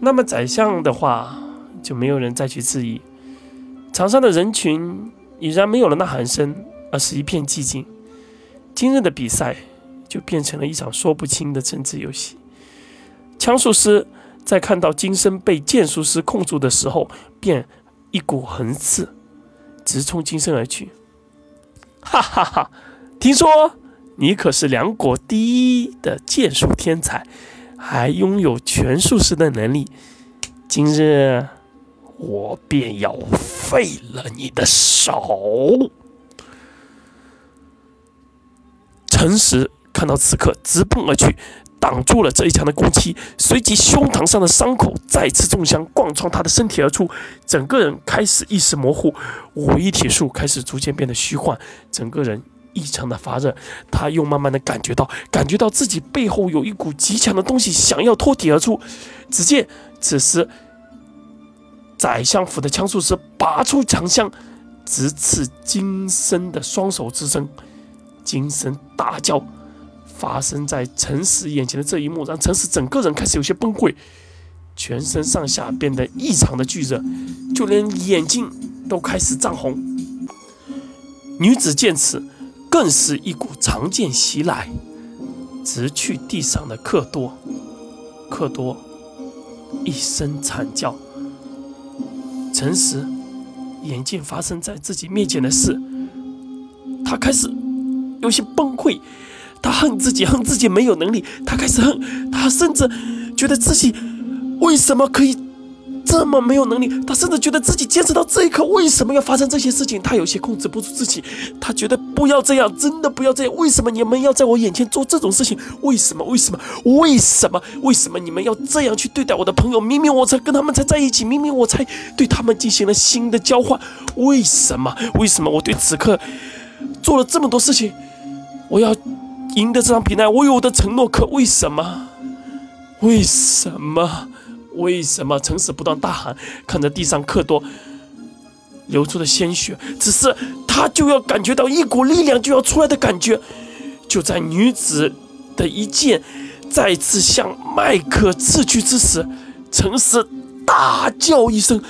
那么宰相的话，就没有人再去质疑。场上的人群已然没有了呐喊声，而是一片寂静。今日的比赛就变成了一场说不清的政治游戏。枪术师在看到金生被剑术师控住的时候，便一股横刺直冲金生而去。哈哈哈！听说你可是两国第一的剑术天才，还拥有全术师的能力。今日我便要废了你的手。陈实看到此刻，直奔而去，挡住了这一枪的攻击，随即胸膛上的伤口再次中枪，贯穿他的身体而出，整个人开始意识模糊，五一体术开始逐渐变得虚幻，整个人异常的发热，他又慢慢的感觉到，感觉到自己背后有一股极强的东西想要脱体而出。只见此时，宰相府的枪术师拔出长枪，直刺金生的双手之中。金生大叫，发生在陈实眼前的这一幕，让陈实整个人开始有些崩溃，全身上下变得异常的巨热，就连眼睛都开始涨红。女子见此，更是一股长剑袭来，直去地上的克多。克多一声惨叫，陈实眼见发生在自己面前的事，他开始。有些崩溃，他恨自己，恨自己没有能力。他开始恨，他甚至觉得自己为什么可以这么没有能力？他甚至觉得自己坚持到这一刻，为什么要发生这些事情？他有些控制不住自己，他觉得不要这样，真的不要这样。为什么？你们要在我眼前做这种事情？为什么？为什么？为什么？为什么？你们要这样去对待我的朋友？明明我才跟他们才在一起，明明我才对他们进行了新的交换，为什么？为什么？我对此刻做了这么？多事情？我要赢得这场比赛，我有我的承诺。可为什么？为什么？为什么？诚实不断大喊，看着地上克多流出的鲜血，只是他就要感觉到一股力量就要出来的感觉。就在女子的一剑再次向麦克刺去之时，诚实大叫一声，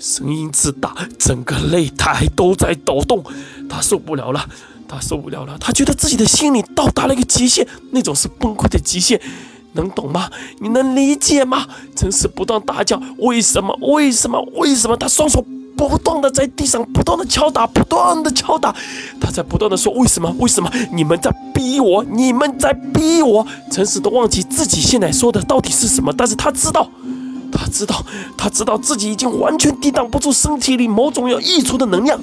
声音之大，整个擂台都在抖动。他受不了了。他受不了了，他觉得自己的心理到达了一个极限，那种是崩溃的极限，能懂吗？你能理解吗？陈实不断大叫：“为什么？为什么？为什么？”他双手不断的在地上不断的敲打，不断的敲打，他在不断的说：“为什么？为什么？你们在逼我，你们在逼我。”陈实都忘记自己现在说的到底是什么，但是他知道，他知道，他知道自己已经完全抵挡不住身体里某种要溢出的能量，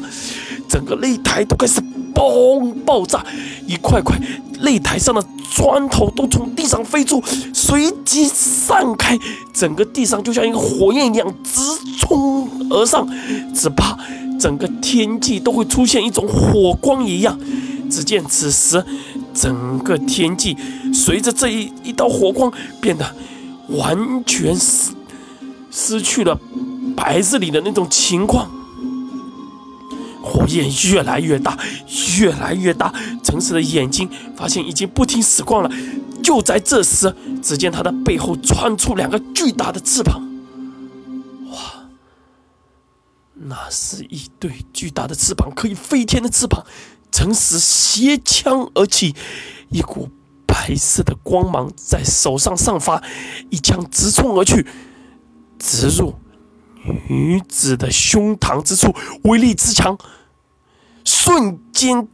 整个擂台都开始。嘣！爆炸，一块块擂台上的砖头都从地上飞出，随即散开，整个地上就像一个火焰一样直冲而上，只怕整个天际都会出现一种火光一样。只见此时，整个天际随着这一一道火光变得完全失失去了白日里的那种情况。火焰越来越大，越来越大。陈实的眼睛发现已经不听使唤了。就在这时，只见他的背后窜出两个巨大的翅膀。哇，那是一对巨大的翅膀，可以飞天的翅膀。陈实携枪而起，一股白色的光芒在手上散发，一枪直冲而去，直入。女子的胸膛之处威力之强，瞬间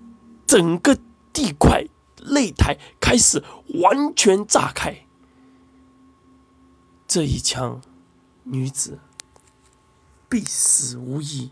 整个地块擂台开始完全炸开。这一枪，女子必死无疑。